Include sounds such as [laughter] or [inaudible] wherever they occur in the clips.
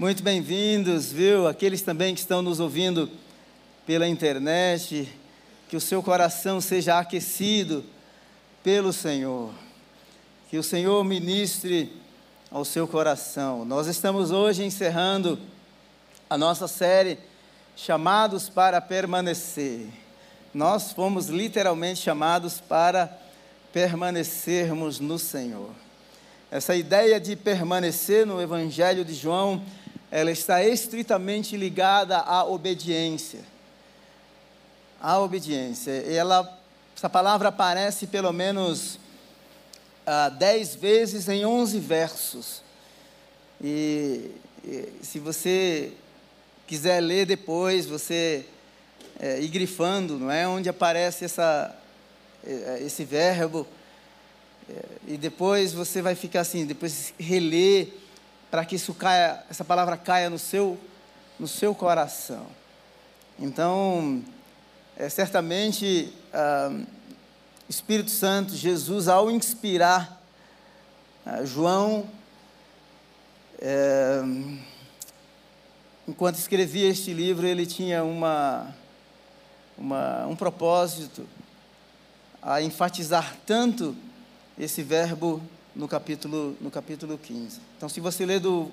Muito bem-vindos, viu? Aqueles também que estão nos ouvindo pela internet, que o seu coração seja aquecido pelo Senhor. Que o Senhor ministre ao seu coração. Nós estamos hoje encerrando a nossa série Chamados para Permanecer. Nós fomos literalmente chamados para permanecermos no Senhor. Essa ideia de permanecer no Evangelho de João ela está estritamente ligada à obediência. À obediência. Ela, essa palavra aparece pelo menos ah, dez vezes em onze versos. E, e, se você quiser ler depois, você é, ir grifando, não é? Onde aparece essa, é, esse verbo. É, e depois você vai ficar assim, depois reler para que isso caia, essa palavra caia no seu, no seu coração. Então, é, certamente, ah, Espírito Santo, Jesus, ao inspirar ah, João, é, enquanto escrevia este livro, ele tinha uma, uma, um propósito a enfatizar tanto esse verbo no capítulo, no capítulo 15. Então, se você ler do,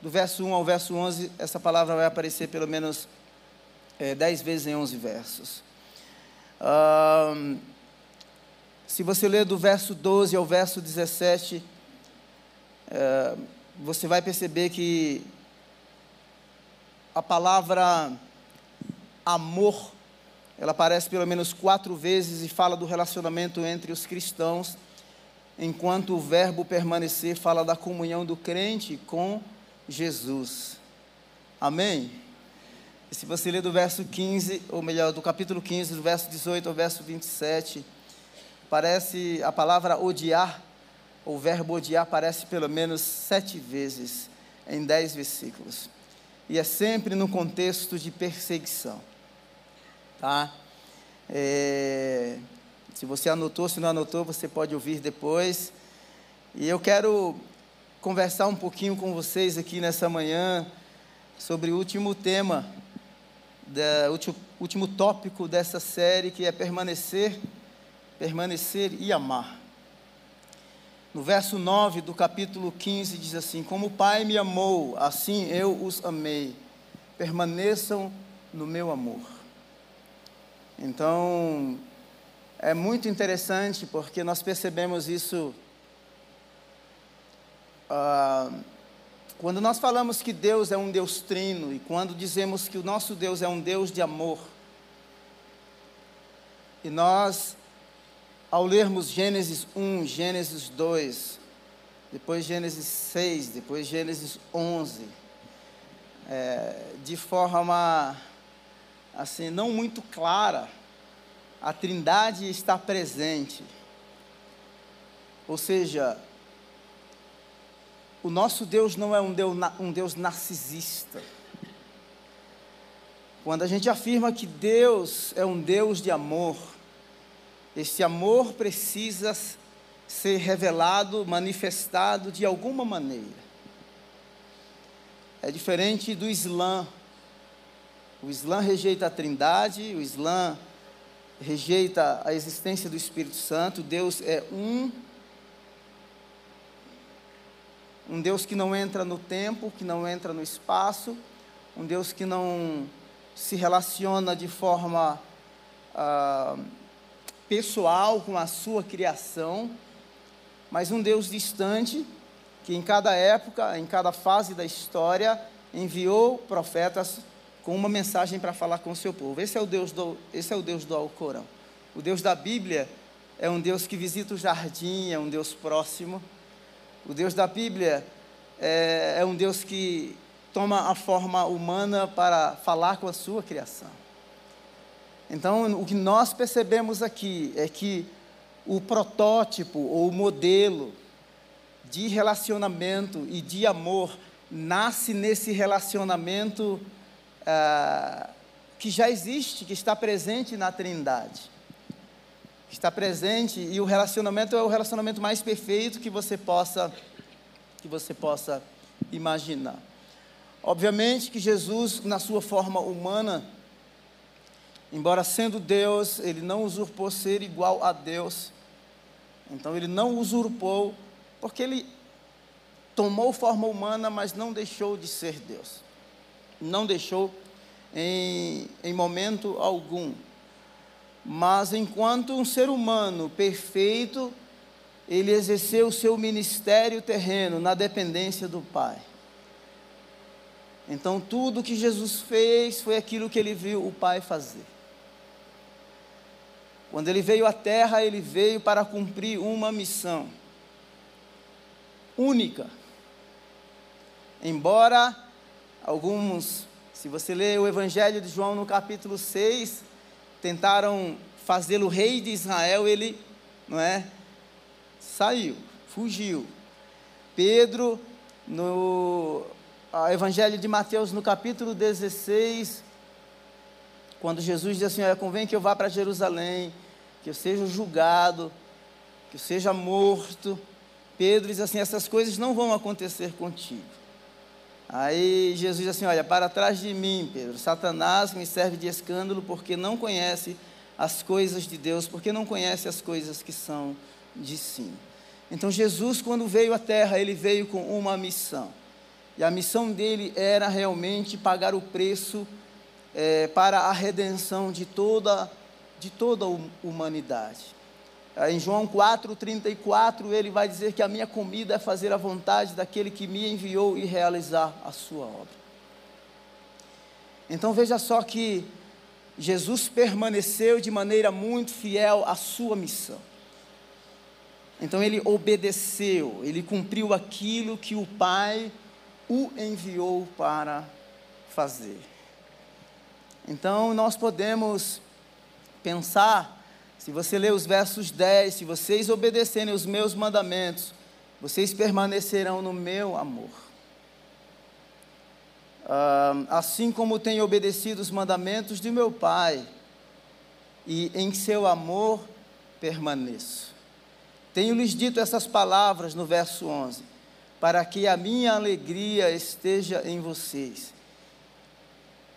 do verso 1 ao verso 11, essa palavra vai aparecer pelo menos é, 10 vezes em 11 versos. se você ler do verso 12 ao verso 17, é, você vai perceber que a palavra amor, ela aparece pelo menos quatro vezes e fala do relacionamento entre os cristãos enquanto o verbo permanecer fala da comunhão do crente com Jesus. Amém? E se você ler do verso 15, ou melhor, do capítulo 15, do verso 18 ao verso 27, parece a palavra odiar, o verbo odiar aparece pelo menos sete vezes em dez versículos. E é sempre no contexto de perseguição. Tá? É, se você anotou, se não anotou, você pode ouvir depois. E eu quero conversar um pouquinho com vocês aqui nessa manhã sobre o último tema, o último, último tópico dessa série, que é permanecer, permanecer e amar. No verso 9 do capítulo 15 diz assim: Como o Pai me amou, assim eu os amei. Permaneçam no meu amor. Então, é muito interessante porque nós percebemos isso ah, quando nós falamos que Deus é um Deus trino e quando dizemos que o nosso Deus é um Deus de amor. E nós, ao lermos Gênesis 1, Gênesis 2, depois Gênesis 6, depois Gênesis 11, é, de forma assim não muito clara, a Trindade está presente. Ou seja, o nosso Deus não é um Deus, um Deus narcisista. Quando a gente afirma que Deus é um Deus de amor, esse amor precisa ser revelado, manifestado de alguma maneira. É diferente do Islã. O Islã rejeita a Trindade, o Islã rejeita a existência do Espírito Santo. Deus é um. Um Deus que não entra no tempo, que não entra no espaço, um Deus que não se relaciona de forma ah, pessoal com a sua criação, mas um Deus distante que em cada época, em cada fase da história, enviou profetas com uma mensagem para falar com o seu povo. Esse é o Deus do, esse é o Deus do Alcorão. O Deus da Bíblia é um Deus que visita o jardim, é um Deus próximo. O Deus da Bíblia é, é um Deus que toma a forma humana para falar com a sua criação. Então, o que nós percebemos aqui é que o protótipo ou o modelo de relacionamento e de amor nasce nesse relacionamento ah, que já existe, que está presente na Trindade. Está presente e o relacionamento é o relacionamento mais perfeito que você possa que você possa imaginar. Obviamente que Jesus, na sua forma humana, embora sendo Deus, ele não usurpou ser igual a Deus. Então ele não usurpou, porque ele tomou forma humana, mas não deixou de ser Deus. Não deixou em, em momento algum. Mas enquanto um ser humano perfeito, ele exerceu o seu ministério terreno na dependência do Pai. Então, tudo que Jesus fez foi aquilo que ele viu o Pai fazer. Quando ele veio à terra, ele veio para cumprir uma missão única. Embora alguns, se você ler o Evangelho de João no capítulo 6, tentaram fazê-lo rei de Israel, ele, não é? Saiu, fugiu. Pedro, no Evangelho de Mateus, no capítulo 16, quando Jesus diz assim: Olha, convém que eu vá para Jerusalém, que eu seja julgado, que eu seja morto. Pedro diz assim: Essas coisas não vão acontecer contigo. Aí Jesus diz assim: Olha, para trás de mim, Pedro, Satanás me serve de escândalo porque não conhece as coisas de Deus, porque não conhece as coisas que são de cima. Então Jesus, quando veio à terra, ele veio com uma missão. E a missão dele era realmente pagar o preço é, para a redenção de toda, de toda a humanidade. Em João 4,34, ele vai dizer que a minha comida é fazer a vontade daquele que me enviou e realizar a sua obra. Então veja só que Jesus permaneceu de maneira muito fiel à sua missão. Então ele obedeceu, ele cumpriu aquilo que o Pai o enviou para fazer. Então nós podemos pensar se você ler os versos 10, se vocês obedecerem os meus mandamentos, vocês permanecerão no meu amor. Uh, assim como tenho obedecido os mandamentos de meu Pai, e em seu amor permaneço. Tenho-lhes dito essas palavras no verso 11, para que a minha alegria esteja em vocês,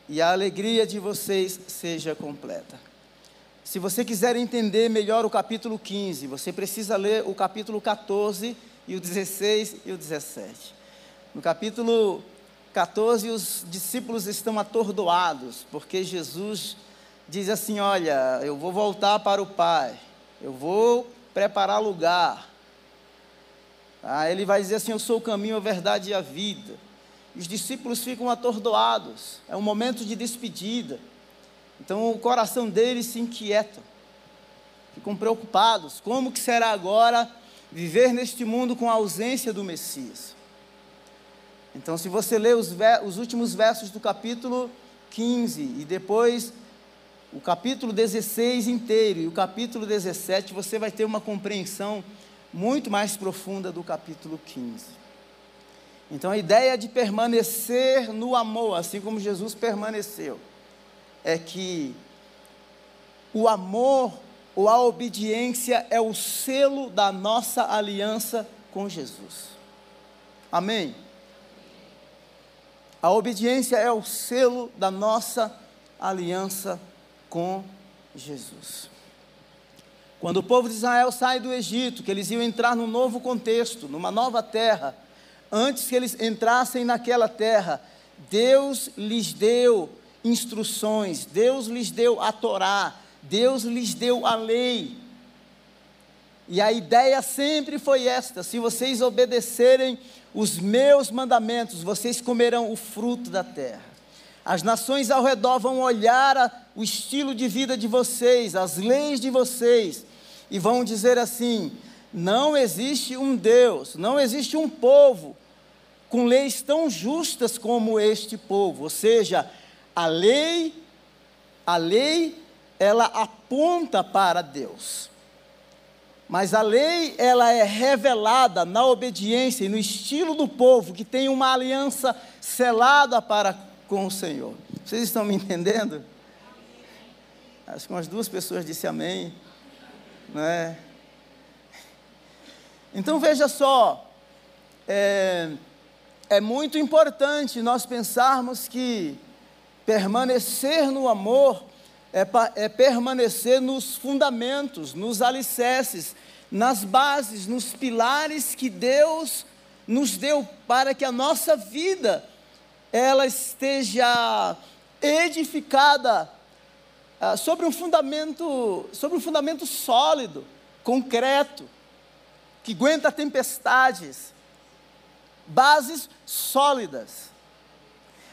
e a alegria de vocês seja completa. Se você quiser entender melhor o capítulo 15, você precisa ler o capítulo 14 e o 16 e o 17. No capítulo 14, os discípulos estão atordoados, porque Jesus diz assim: Olha, eu vou voltar para o Pai, eu vou preparar lugar. Ah, ele vai dizer assim: Eu sou o caminho, a verdade e a vida. Os discípulos ficam atordoados, é um momento de despedida. Então o coração deles se inquieta, ficam preocupados. Como que será agora viver neste mundo com a ausência do Messias? Então, se você ler os, os últimos versos do capítulo 15 e depois o capítulo 16 inteiro e o capítulo 17, você vai ter uma compreensão muito mais profunda do capítulo 15. Então, a ideia de permanecer no amor, assim como Jesus permaneceu é que o amor ou a obediência é o selo da nossa aliança com Jesus. Amém? A obediência é o selo da nossa aliança com Jesus. Quando o povo de Israel sai do Egito, que eles iam entrar num novo contexto, numa nova terra, antes que eles entrassem naquela terra, Deus lhes deu instruções, Deus lhes deu a Torá, Deus lhes deu a lei. E a ideia sempre foi esta: se vocês obedecerem os meus mandamentos, vocês comerão o fruto da terra. As nações ao redor vão olhar a, o estilo de vida de vocês, as leis de vocês, e vão dizer assim: não existe um Deus, não existe um povo com leis tão justas como este povo. Ou seja, a lei, a lei, ela aponta para Deus. Mas a lei, ela é revelada na obediência e no estilo do povo que tem uma aliança selada para com o Senhor. Vocês estão me entendendo? Acho que umas duas pessoas disse amém. Né? Então veja só, é, é muito importante nós pensarmos que permanecer no amor é, é permanecer nos fundamentos, nos alicerces, nas bases, nos pilares que Deus nos deu para que a nossa vida ela esteja edificada ah, sobre um fundamento, sobre um fundamento sólido, concreto, que aguenta tempestades, bases sólidas.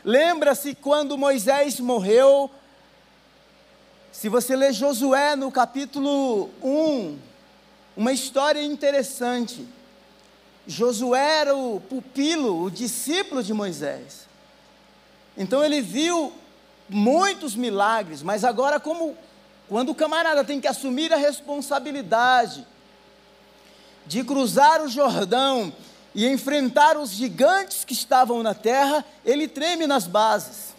Lembra-se quando Moisés morreu? Se você ler Josué no capítulo 1, uma história interessante. Josué era o pupilo, o discípulo de Moisés. Então ele viu muitos milagres, mas agora como quando o camarada tem que assumir a responsabilidade de cruzar o Jordão e enfrentar os gigantes que estavam na terra, ele treme nas bases.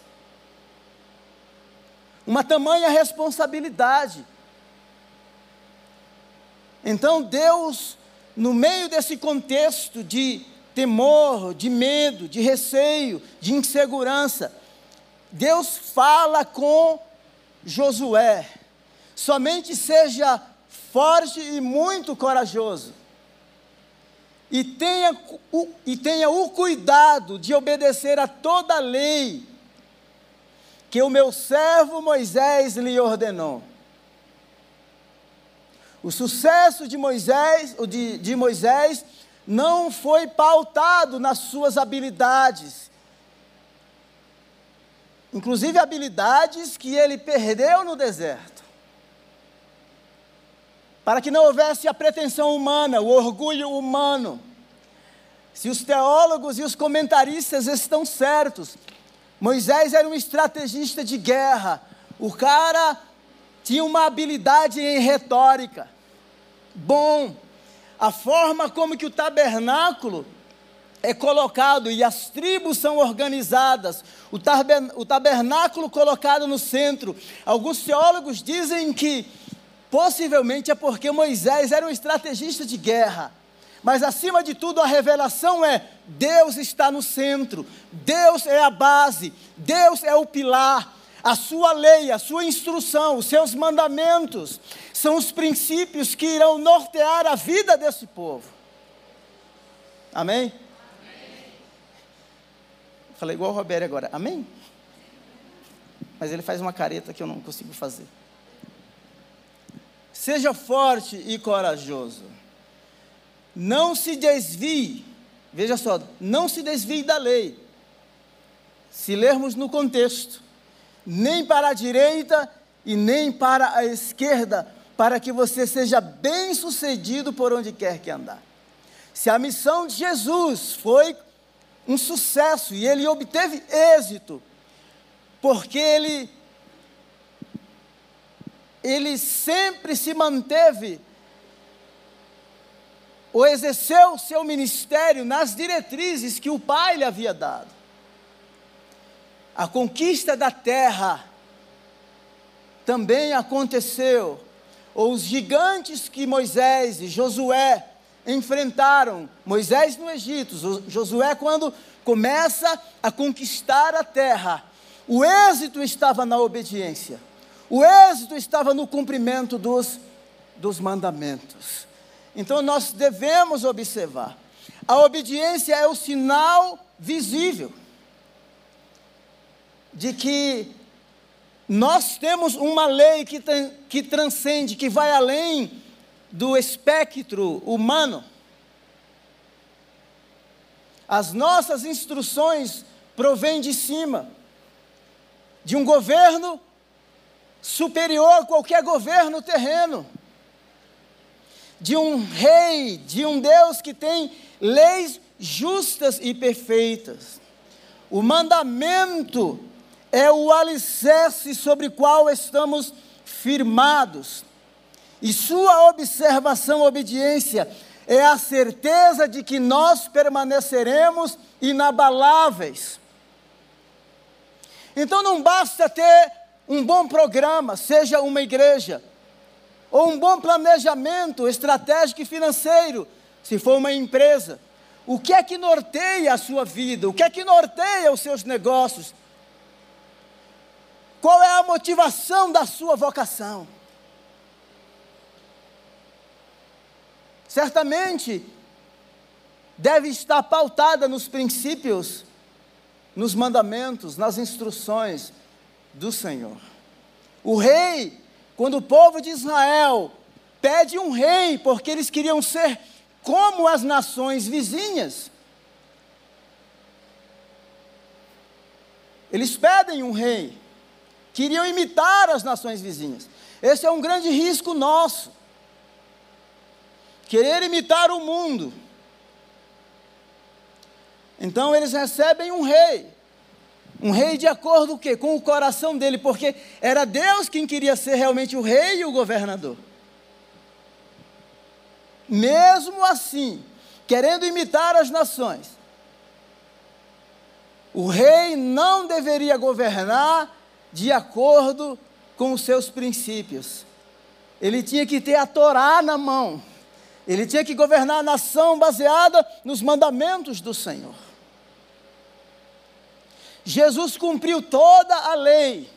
Uma tamanha responsabilidade. Então Deus, no meio desse contexto de temor, de medo, de receio, de insegurança, Deus fala com Josué: somente seja forte e muito corajoso, e tenha, o, e tenha o cuidado de obedecer a toda a lei que o meu servo Moisés lhe ordenou. O sucesso de Moisés, de, de Moisés não foi pautado nas suas habilidades, inclusive habilidades que ele perdeu no deserto. Para que não houvesse a pretensão humana, o orgulho humano. Se os teólogos e os comentaristas estão certos, Moisés era um estrategista de guerra. O cara tinha uma habilidade em retórica. Bom, a forma como que o tabernáculo é colocado e as tribos são organizadas, o, tabernáculo colocado no centro. Alguns teólogos dizem que possivelmente é porque Moisés era um estrategista de guerra. Mas acima de tudo, a revelação é: Deus está no centro, Deus é a base, Deus é o pilar. A sua lei, a sua instrução, os seus mandamentos são os princípios que irão nortear a vida desse povo. Amém? Falei igual o Roberto agora, amém? Mas ele faz uma careta que eu não consigo fazer. Seja forte e corajoso. Não se desvie, veja só, não se desvie da lei. Se lermos no contexto, nem para a direita e nem para a esquerda, para que você seja bem sucedido por onde quer que andar. Se a missão de Jesus foi um sucesso e ele obteve êxito, porque ele, ele sempre se manteve, ou exerceu seu ministério nas diretrizes que o Pai lhe havia dado. A conquista da terra também aconteceu, ou os gigantes que Moisés e Josué enfrentaram. Moisés no Egito, Josué, quando começa a conquistar a terra, o êxito estava na obediência, o êxito estava no cumprimento dos, dos mandamentos. Então nós devemos observar: a obediência é o sinal visível de que nós temos uma lei que, que transcende, que vai além do espectro humano. As nossas instruções provêm de cima, de um governo superior a qualquer governo terreno, de um rei, de um Deus que tem leis justas e perfeitas. O mandamento é o alicerce sobre o qual estamos firmados. E sua observação, obediência, é a certeza de que nós permaneceremos inabaláveis. Então não basta ter um bom programa, seja uma igreja, ou um bom planejamento estratégico e financeiro, se for uma empresa. o que é que norteia a sua vida? O que é que norteia os seus negócios? Qual é a motivação da sua vocação? Certamente deve estar pautada nos princípios, nos mandamentos, nas instruções do Senhor. O rei, quando o povo de Israel pede um rei, porque eles queriam ser como as nações vizinhas, eles pedem um rei, queriam imitar as nações vizinhas. Esse é um grande risco nosso. Querer imitar o mundo. Então eles recebem um rei. Um rei de acordo com, com o coração dele, porque era Deus quem queria ser realmente o rei e o governador. Mesmo assim, querendo imitar as nações, o rei não deveria governar de acordo com os seus princípios. Ele tinha que ter a Torá na mão. Ele tinha que governar a nação baseada nos mandamentos do Senhor. Jesus cumpriu toda a lei.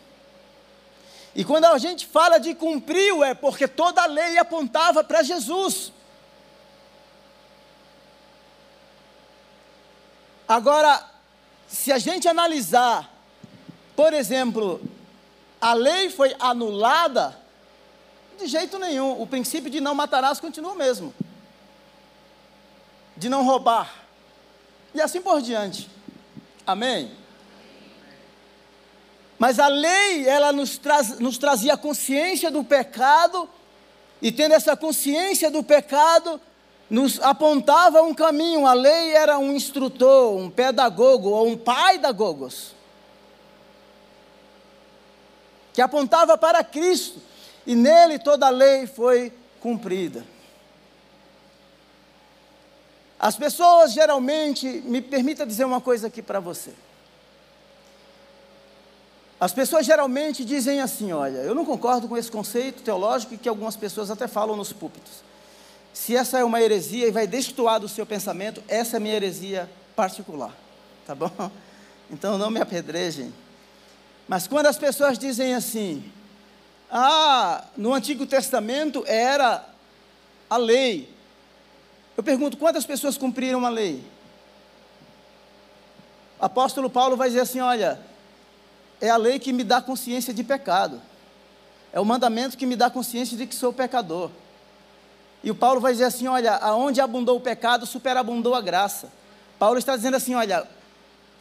E quando a gente fala de cumpriu, é porque toda a lei apontava para Jesus. Agora, se a gente analisar, por exemplo, a lei foi anulada, de jeito nenhum, o princípio de não matarás continua o mesmo, de não roubar, e assim por diante. Amém? Mas a lei, ela nos, traz, nos trazia consciência do pecado, e tendo essa consciência do pecado, nos apontava um caminho. A lei era um instrutor, um pedagogo ou um pai da Gogos, que apontava para Cristo, e nele toda a lei foi cumprida. As pessoas geralmente, me permita dizer uma coisa aqui para você. As pessoas geralmente dizem assim: olha, eu não concordo com esse conceito teológico que algumas pessoas até falam nos púlpitos. Se essa é uma heresia e vai destoar do seu pensamento, essa é minha heresia particular. Tá bom? [laughs] Então não me apedrejem. Mas quando as pessoas dizem assim: ah, no Antigo Testamento era a lei. Eu pergunto: quantas pessoas cumpriram a lei? O apóstolo Paulo vai dizer assim: olha é a lei que me dá consciência de pecado. É o mandamento que me dá consciência de que sou pecador. E o Paulo vai dizer assim: olha, aonde abundou o pecado, superabundou a graça. Paulo está dizendo assim: olha,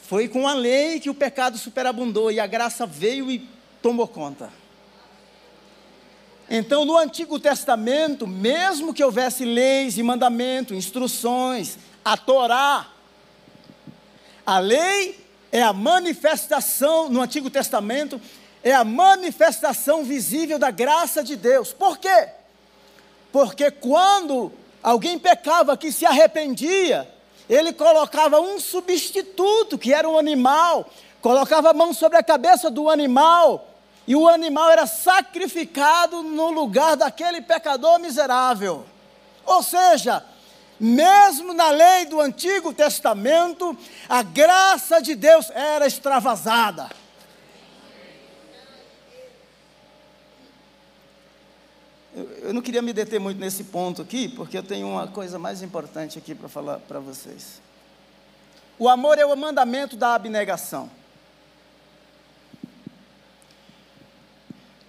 foi com a lei que o pecado superabundou e a graça veio e tomou conta. Então, no Antigo Testamento, mesmo que houvesse leis e mandamentos, instruções, a Torá, a lei é a manifestação, no Antigo Testamento, é a manifestação visível da graça de Deus. Por quê? Porque quando alguém pecava que se arrependia, ele colocava um substituto, que era um animal, colocava a mão sobre a cabeça do animal, e o animal era sacrificado no lugar daquele pecador miserável. Ou seja, mesmo na lei do Antigo Testamento, a graça de Deus era extravasada. Eu, não queria me deter muito nesse ponto aqui, porque eu tenho uma coisa mais importante aqui para falar para vocês. O amor é o mandamento da abnegação.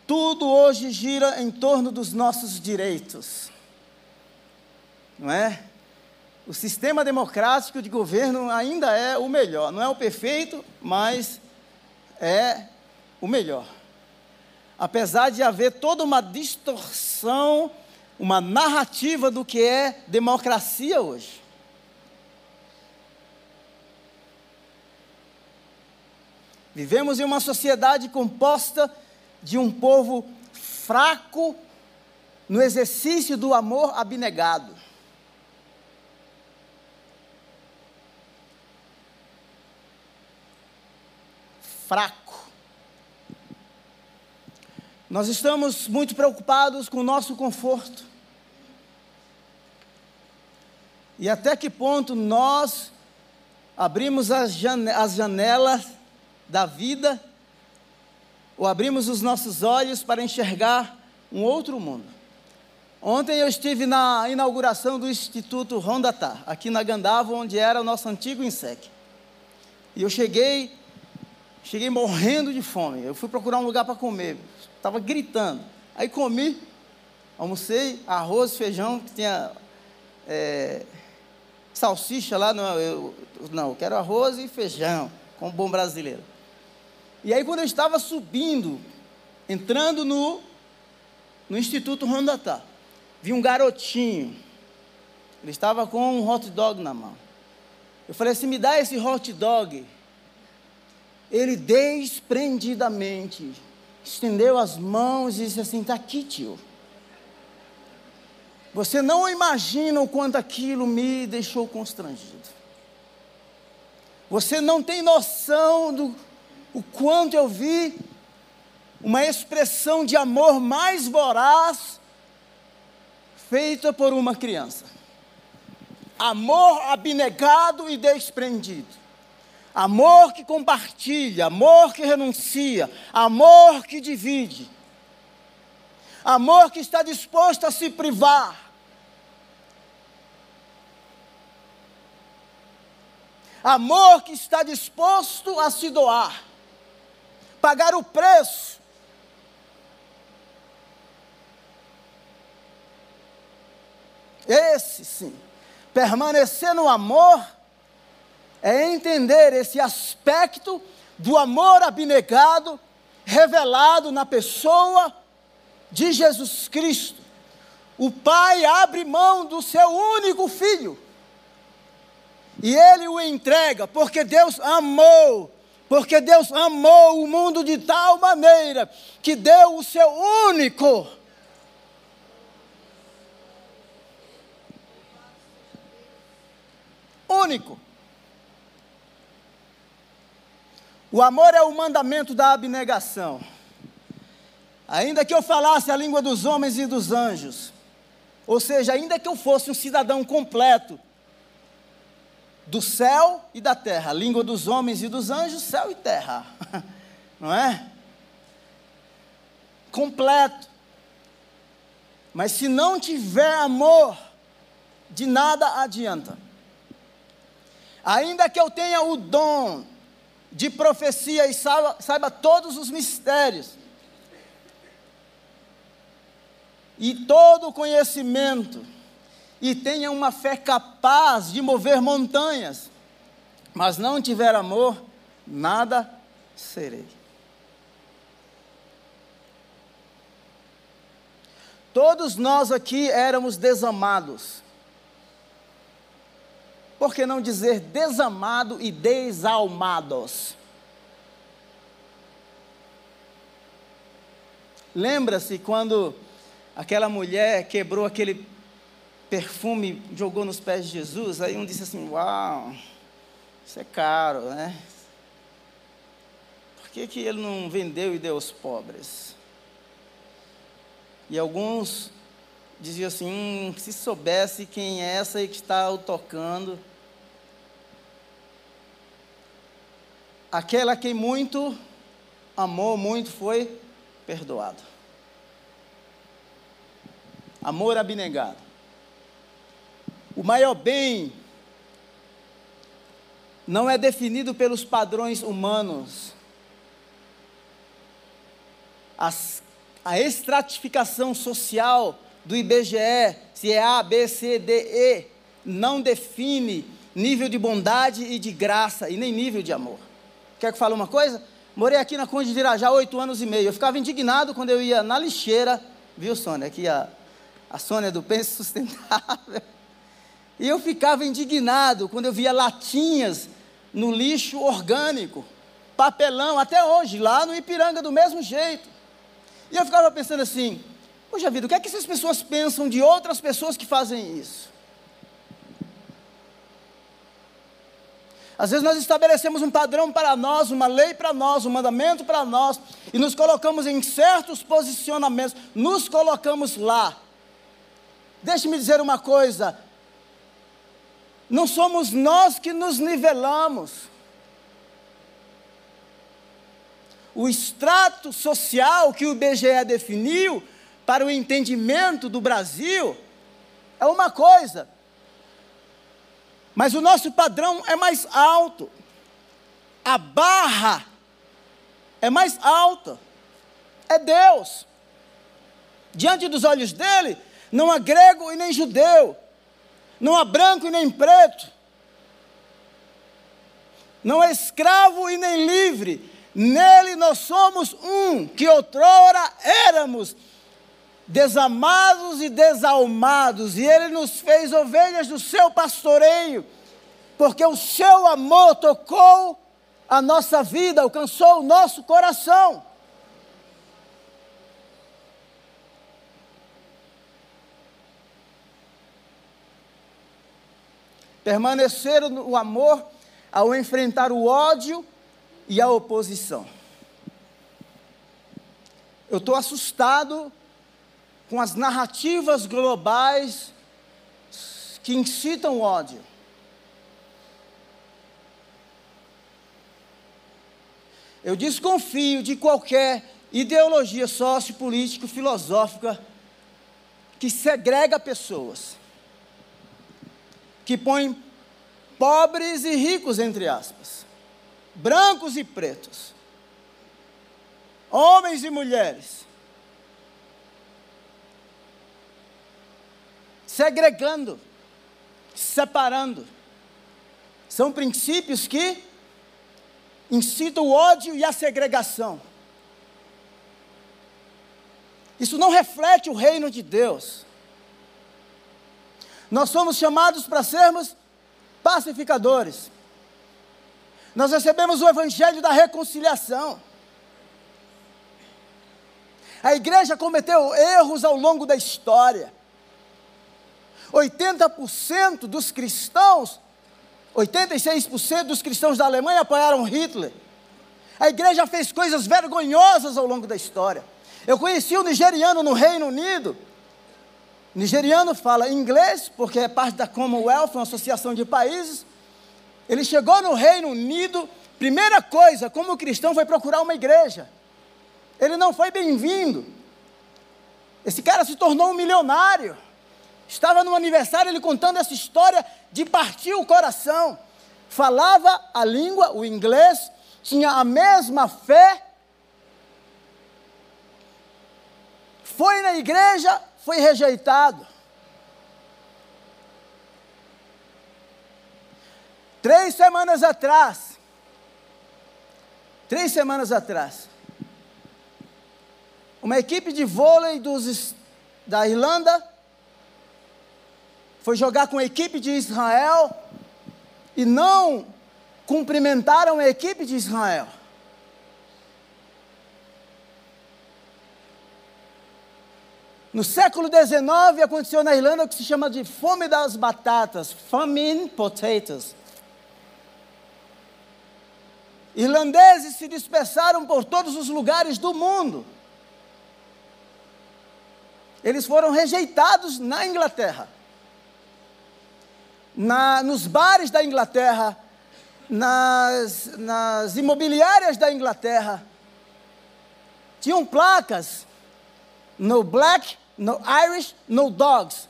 Tudo hoje gira em torno dos nossos direitos, não é? O sistema democrático de governo ainda é o melhor. Não é o perfeito, mas é o melhor. Apesar de haver toda uma distorção, uma narrativa do que é democracia hoje. Vivemos em uma sociedade composta de um povo fraco no exercício do amor abnegado. Fraco. Nós estamos muito preocupados com o nosso conforto. E até que ponto nós abrimos as janelas da vida ou abrimos os nossos olhos para enxergar um outro mundo. Ontem eu estive na inauguração do Instituto Rondatá, aqui na Gandava, onde era o nosso antigo INSEC. E eu cheguei, cheguei morrendo de fome. Eu fui procurar um lugar para comer, estava gritando. Aí comi, almocei arroz, feijão, que tinha é, salsicha lá. Não eu, não, eu quero arroz e feijão, como bom brasileiro. E aí, quando eu estava subindo, entrando no, no Instituto Rondatá, vi um garotinho. Ele estava com um hot dog na mão. Eu falei assim: me dá esse hot dog. Ele desprendidamente estendeu as mãos e disse assim: está aqui, tio. Você não imagina o quanto aquilo me deixou constrangido. Você não tem noção do o quanto eu vi uma expressão de amor mais voraz feita por uma criança. Amor abnegado e desprendido. Amor que compartilha, amor que renuncia, amor que divide. Amor que está disposto a se privar. Amor que está disposto a se doar pagar o preço. Esse sim, permanecer no amor é entender esse aspecto do amor abnegado revelado na pessoa de Jesus Cristo. O Pai abre mão do seu único filho e ele o entrega, porque Deus amou porque Deus amou o mundo de tal maneira que deu o seu único. Único. O amor é o mandamento da abnegação. Ainda que eu falasse a língua dos homens e dos anjos, ou seja, ainda que eu fosse um cidadão completo, do céu e da terra, língua dos homens e dos anjos, céu e terra, [laughs] não é? Completo. Mas se não tiver amor, de nada adianta. Ainda que eu tenha o dom de profecia e saiba, saiba todos os mistérios, e todo o conhecimento, e tenha uma fé capaz de mover montanhas, mas não tiver amor, nada serei. Todos nós aqui éramos desamados. Por que não dizer desamado e desalmados? Lembra-se quando aquela mulher quebrou aquele perfume jogou nos pés de Jesus, aí um disse assim: Uau, isso é caro, né? Por que, que ele não vendeu e deu aos pobres? E alguns diziam assim: hum, se soubesse quem é essa que está o tocando. Aquela que muito amou, muito foi perdoado. Amor abnegado. O maior bem não é definido pelos padrões humanos. As, a estratificação social do IBGE, se é A, B, C, D, E, não define nível de bondade e de graça, e nem nível de amor. Quer que eu fale uma coisa? Morei aqui na Conde de Irajá oito anos e meio. Eu ficava indignado quando eu ia na lixeira, viu, Sônia? Aqui a, a Sônia do Pense Sustentável. E eu ficava indignado quando eu via latinhas no lixo orgânico, papelão, até hoje, lá no Ipiranga, do mesmo jeito. E eu ficava pensando assim: poxa vida, o que é que essas pessoas pensam de outras pessoas que fazem isso? Às vezes nós estabelecemos um padrão para nós, uma lei para nós, um mandamento para nós, e nos colocamos em certos posicionamentos, nos colocamos lá. Deixe-me dizer uma coisa: não somos nós que nos nivelamos. O extrato social que o IBGE definiu para o entendimento do Brasil é uma coisa, mas o nosso padrão é mais alto, a barra é mais alta, é Deus. Diante dos olhos dele, não há grego e nem judeu, não há branco e nem preto, não há escravo e nem livre, nele nós somos um, que outrora éramos desamados e desalmados, e ele nos fez ovelhas do seu pastoreio, porque o seu amor tocou a nossa vida, alcançou o nosso coração. Permanecer no amor ao enfrentar o ódio e a oposição. Eu estou assustado com as narrativas globais que incitam ódio. Eu desconfio de qualquer ideologia sociopolítico-filosófica que segrega pessoas que põe pobres e ricos, entre aspas, brancos e pretos, homens e mulheres, segregando, separando. São princípios que incitam o ódio e a segregação. Isso não reflete o reino de Deus. Nós somos chamados para sermos pacificadores. Nós recebemos o evangelho da reconciliação. A igreja cometeu erros ao longo da história. 80% dos cristãos, 86% dos cristãos da Alemanha apoiaram Hitler. A igreja fez coisas vergonhosas ao longo da história. Eu conheci um nigeriano no Reino Unido, nigeriano fala inglês, porque é parte da Commonwealth, uma associação de países. Ele chegou no Reino Unido, primeira coisa, como cristão, foi procurar uma igreja. Ele não foi bem-vindo. Esse cara se tornou um milionário. Estava no aniversário, ele contando essa história de partir o coração. Falava a língua, o inglês, tinha a mesma fé. Foi na igreja, foi rejeitado. Três semanas atrás, três semanas atrás, uma equipe de vôlei dos, da Irlanda foi jogar com a equipe de Israel e não cumprimentaram a equipe de Israel. No século XIX aconteceu na Irlanda o que se chama de fome das batatas, famine potatoes. Irlandeses se dispersaram por todos os lugares do mundo. Eles foram rejeitados na Inglaterra. Na, nos bares da Inglaterra, nas, nas imobiliárias da Inglaterra, tinham placas no black no Irish, no dogs.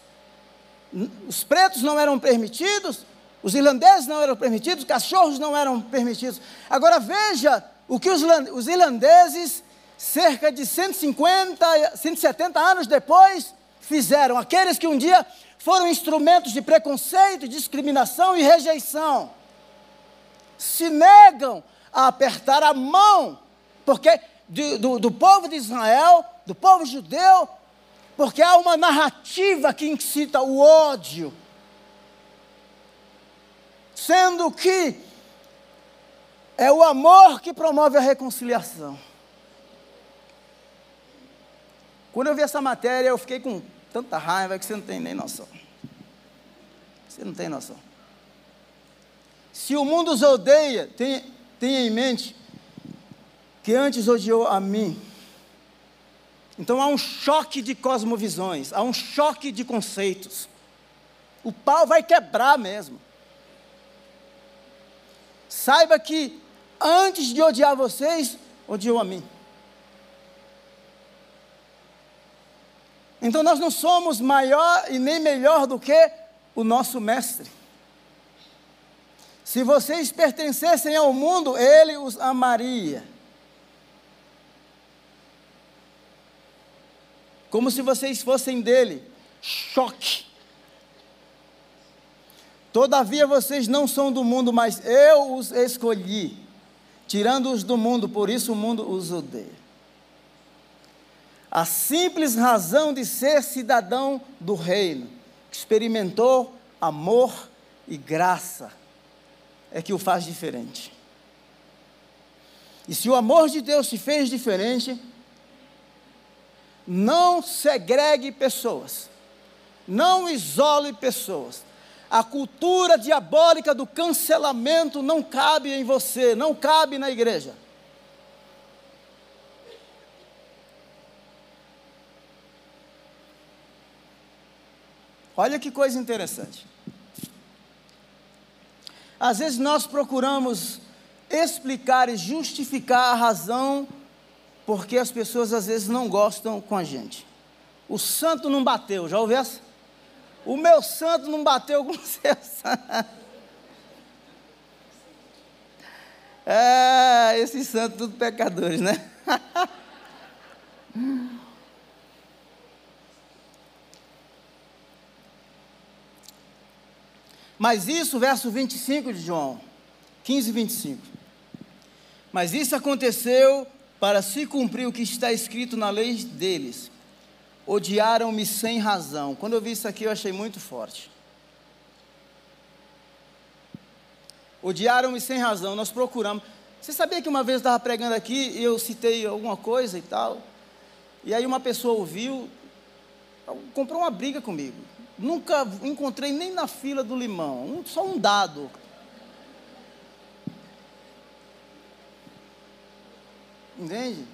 Os pretos não eram permitidos, os irlandeses não eram permitidos, os cachorros não eram permitidos. Agora veja o que os, os irlandeses, cerca de 150, 170 anos depois, fizeram. Aqueles que um dia foram instrumentos de preconceito, discriminação e rejeição. Se negam a apertar a mão, porque do, do, do povo de Israel, do povo judeu, porque há uma narrativa que incita o ódio, sendo que é o amor que promove a reconciliação. Quando eu vi essa matéria, eu fiquei com tanta raiva que você não tem nem noção. Você não tem noção. Se o mundo os odeia, tenha, tenha em mente que antes odiou a mim. Então há um choque de cosmovisões, há um choque de conceitos. O pau vai quebrar mesmo. saiba que antes de odiar vocês, odiou a mim. Então nós não somos maior e nem melhor do que o nosso mestre. Se vocês pertencessem ao mundo, ele os amaria. Como se vocês fossem dele. Choque. Todavia vocês não são do mundo, mas eu os escolhi, tirando-os do mundo, por isso o mundo os odeia. A simples razão de ser cidadão do reino, que experimentou amor e graça, é que o faz diferente. E se o amor de Deus te fez diferente, não segregue pessoas, não isole pessoas. A cultura diabólica do cancelamento não cabe em você, não cabe na igreja. Olha que coisa interessante. Às vezes nós procuramos explicar e justificar a razão porque as pessoas às vezes não gostam com a gente. O santo não bateu, já ouviu essa? O meu santo não bateu com o seu santo. É, esses santos tudo pecadores, né? [laughs] Mas isso, verso 25 de João, 15 e 25. Mas isso aconteceu para se cumprir o que está escrito na lei deles. Odiaram-me sem razão. Quando eu vi isso aqui, eu achei muito forte. Odiaram-me sem razão. Nós procuramos. Você sabia que uma vez eu estava pregando aqui e eu citei alguma coisa e tal? E aí uma pessoa ouviu, comprou uma briga comigo. Nunca encontrei nem na fila do limão, um, só um dado. Entende?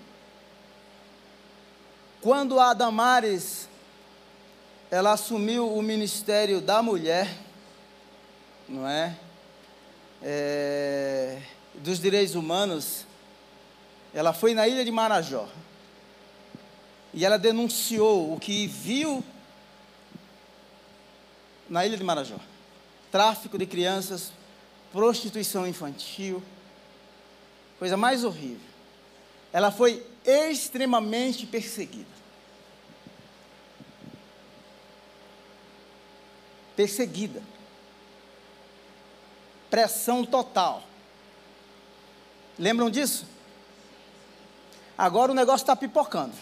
Quando a Damares ela assumiu o ministério da mulher, não é? é? Dos direitos humanos, ela foi na ilha de Marajó e ela denunciou o que viu na ilha de Marajó: tráfico de crianças, prostituição infantil, coisa mais horrível. Ela foi extremamente perseguida. Perseguida. Pressão total. Lembram disso? Agora o negócio está pipocando.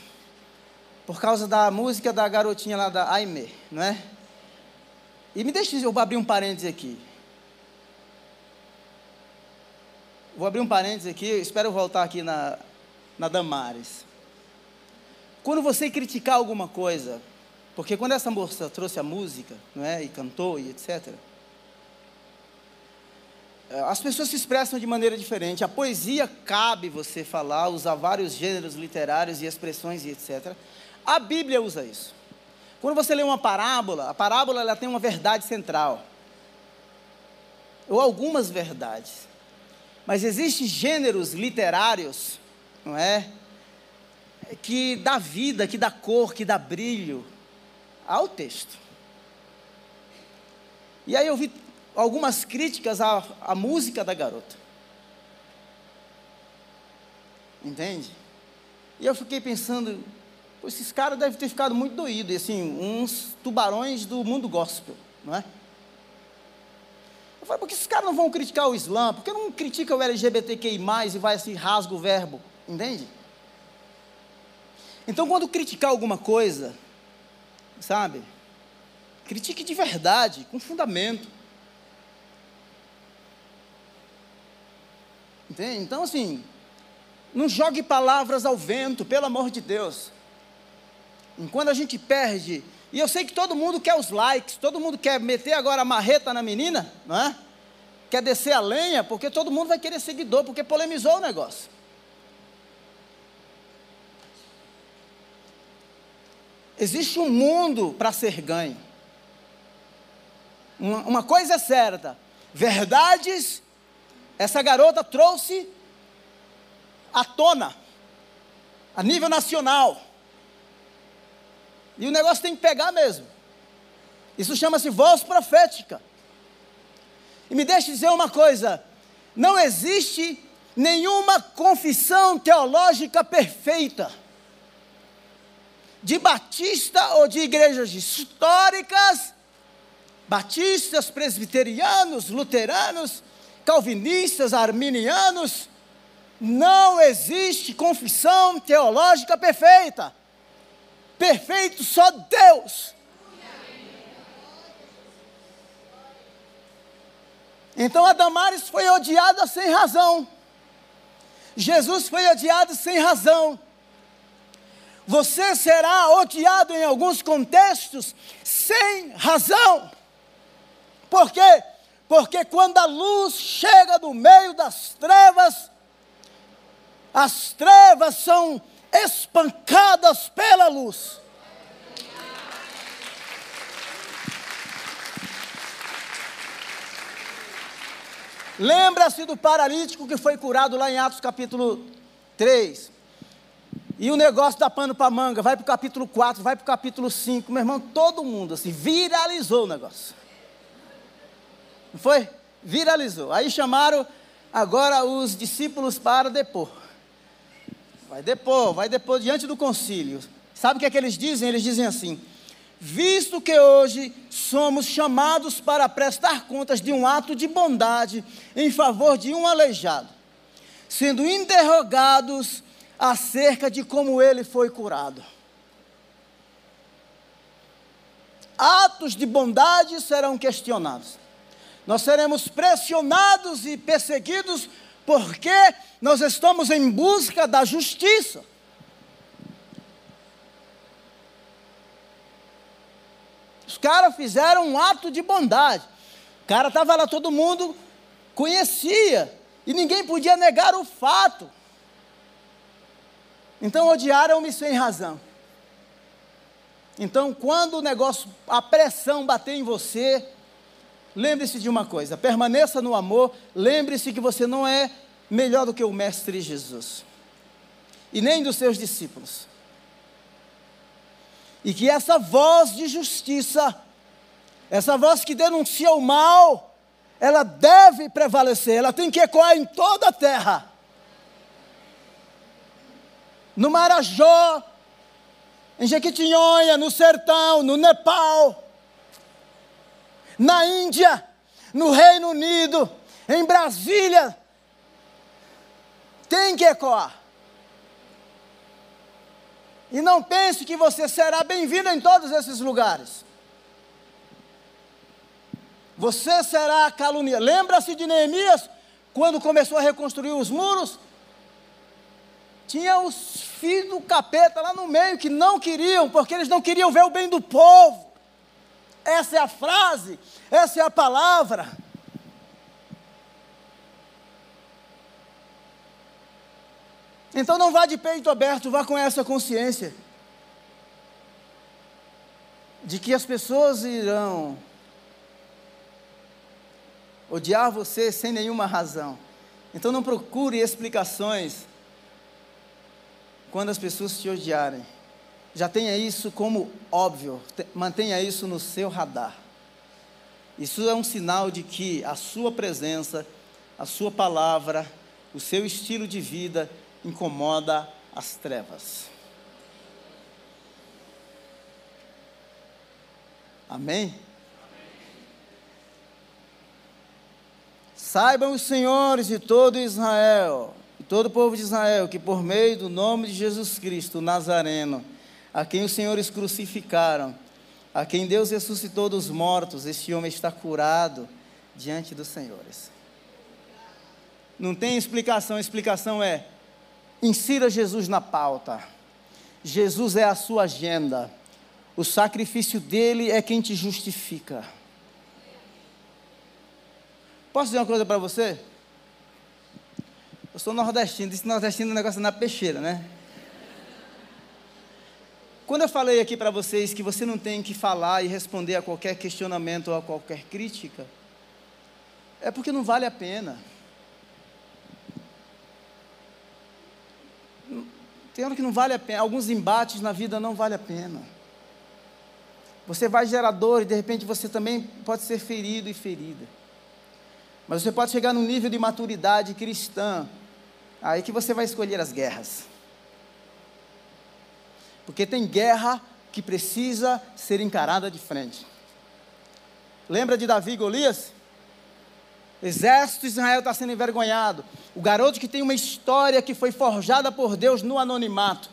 Por causa da música da garotinha lá da Aime, não é? E me deixe eu abrir um parênteses aqui. Vou abrir um parênteses aqui, espero voltar aqui na, na Damares. Quando você criticar alguma coisa, porque quando essa moça trouxe a música, não é, e cantou e etc. Eh, as pessoas se expressam de maneira diferente. A poesia cabe você falar, usar vários gêneros literários e expressões e etc. A Bíblia usa isso. Quando você lê uma parábola, a parábola ela tem uma verdade central. Ou algumas verdades. Mas existem gêneros literários, não é? Que dá vida, que dá cor, que dá brilho ao texto. E aí eu vi algumas críticas à, à música da garota. Entende? E eu fiquei pensando, esses caras devem ter ficado muito doídos, assim, uns tubarões do mundo gospel, não é? Eu falei, por que esses caras não vão criticar o Islã? Por que não critica o LGBTQI+, e vai assim, rasga o verbo, entende? Então, quando criticar alguma coisa, sabe, critique de verdade, com fundamento. Entende? Então, assim, não jogue palavras ao vento, pelo amor de Deus. Enquanto a gente perde, e eu sei que todo mundo quer os likes, todo mundo quer meter agora a marreta na menina, não é? Quer descer a lenha, porque todo mundo vai querer seguidor, porque polemizou o negócio. Existe um mundo para ser ganho. Uma, uma coisa é certa: verdades essa garota trouxe à tona, a nível nacional. E o negócio tem que pegar mesmo. Isso chama-se voz profética. E me deixe dizer uma coisa: não existe nenhuma confissão teológica perfeita, de batista ou de igrejas históricas, batistas, presbiterianos, luteranos, calvinistas, arminianos, não existe confissão teológica perfeita. Perfeito só Deus. Então a Damares foi odiada sem razão. Jesus foi odiado sem razão. Você será odiado em alguns contextos sem razão. Por quê? Porque quando a luz chega no meio das trevas, as trevas são espancadas pela luz. Lembra-se do paralítico que foi curado lá em Atos capítulo 3. E o negócio da pano para manga, vai para o capítulo 4, vai para o capítulo 5. Meu irmão, todo mundo assim, viralizou o negócio. Não foi? Viralizou. Aí chamaram agora os discípulos para depor. Vai depor, vai depor diante do concílio. Sabe o que é que eles dizem? Eles dizem assim: visto que hoje somos chamados para prestar contas de um ato de bondade em favor de um aleijado, sendo interrogados acerca de como ele foi curado. Atos de bondade serão questionados. Nós seremos pressionados e perseguidos porque nós estamos em busca da justiça. Os caras fizeram um ato de bondade. O cara estava lá, todo mundo conhecia. E ninguém podia negar o fato. Então odiaram-me sem razão. Então, quando o negócio, a pressão bater em você, lembre-se de uma coisa: permaneça no amor, lembre-se que você não é melhor do que o Mestre Jesus, e nem dos seus discípulos e que essa voz de justiça, essa voz que denuncia o mal, ela deve prevalecer, ela tem que ecoar em toda a terra. No Marajó, em Jequitinhonha, no sertão, no Nepal, na Índia, no Reino Unido, em Brasília, tem que ecoar. E não pense que você será bem-vindo em todos esses lugares. Você será caluniado. Lembra-se de Neemias, quando começou a reconstruir os muros? Tinha os filhos do capeta lá no meio que não queriam, porque eles não queriam ver o bem do povo. Essa é a frase, essa é a palavra. Então não vá de peito aberto, vá com essa consciência de que as pessoas irão odiar você sem nenhuma razão. Então não procure explicações quando as pessoas te odiarem. Já tenha isso como óbvio, mantenha isso no seu radar. Isso é um sinal de que a sua presença, a sua palavra, o seu estilo de vida incomoda as trevas. Amém? Saibam os senhores de todo Israel, e todo o povo de Israel, que por meio do nome de Jesus Cristo, Nazareno, a quem os senhores crucificaram, a quem Deus ressuscitou dos mortos, este homem está curado diante dos senhores. Não tem explicação, a explicação é: Insira Jesus na pauta. Jesus é a sua agenda. O sacrifício dele é quem te justifica. Posso dizer uma coisa para você? Eu sou nordestino, disse nordestino é um negócio na peixeira, né? Quando eu falei aqui para vocês que você não tem que falar e responder a qualquer questionamento ou a qualquer crítica, é porque não vale a pena. Tem hora que não vale a pena, alguns embates na vida não vale a pena. Você vai gerar dor e de repente você também pode ser ferido e ferida. Mas você pode chegar num nível de maturidade cristã, aí que você vai escolher as guerras. Porque tem guerra que precisa ser encarada de frente. Lembra de Davi e Golias? Exército de Israel está sendo envergonhado. O garoto que tem uma história que foi forjada por Deus no anonimato.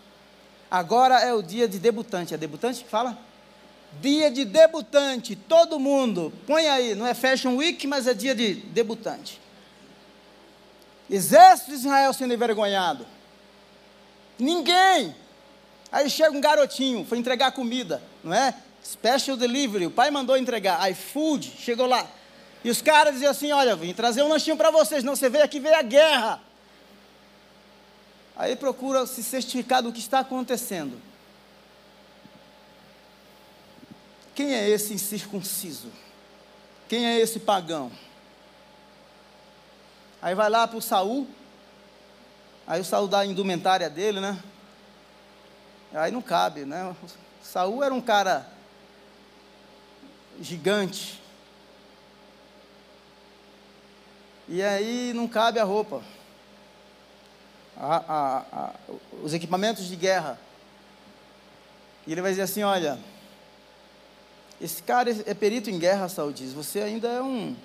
Agora é o dia de debutante. É debutante que fala? Dia de debutante. Todo mundo. Põe aí. Não é Fashion Week, mas é dia de debutante. Exército de Israel sendo envergonhado. Ninguém. Aí chega um garotinho, foi entregar comida, não é? Special delivery, o pai mandou entregar, iFood, chegou lá. E os caras diziam assim: Olha, vim trazer um lanchinho para vocês, não, você veio aqui ver a guerra. Aí procura se certificar do que está acontecendo. Quem é esse incircunciso? Quem é esse pagão? Aí vai lá para o Saul. Aí o Saul dá a indumentária dele, né? Aí não cabe, né? Saul era um cara gigante. E aí não cabe a roupa. A, a, a, os equipamentos de guerra. E ele vai dizer assim: olha, esse cara é perito em guerra, Saul diz, você ainda é um.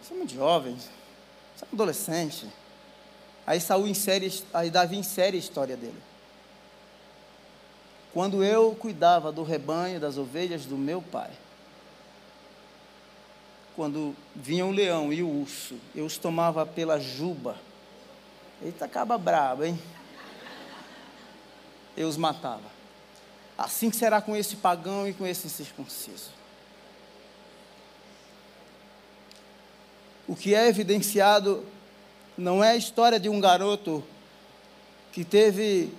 Você é muito jovem, você é um adolescente. Aí Saul insere, aí Davi insere a história dele. Quando eu cuidava do rebanho das ovelhas do meu pai, quando vinha o leão e o urso, eu os tomava pela juba. Eita, acaba brabo, hein? Eu os matava. Assim que será com esse pagão e com esse incircunciso. O que é evidenciado não é a história de um garoto que teve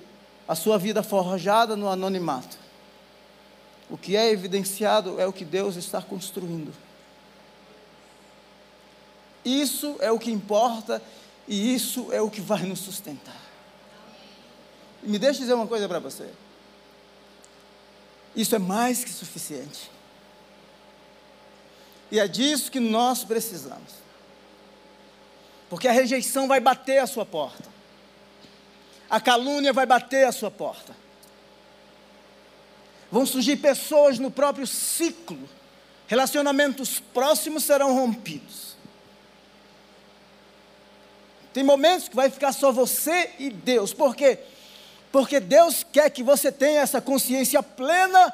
a sua vida forjada no anonimato. O que é evidenciado é o que Deus está construindo. Isso é o que importa e isso é o que vai nos sustentar. Me deixe dizer uma coisa para você. Isso é mais que suficiente. E é disso que nós precisamos. Porque a rejeição vai bater a sua porta. A calúnia vai bater a sua porta. Vão surgir pessoas no próprio ciclo. Relacionamentos próximos serão rompidos. Tem momentos que vai ficar só você e Deus. Por quê? Porque Deus quer que você tenha essa consciência plena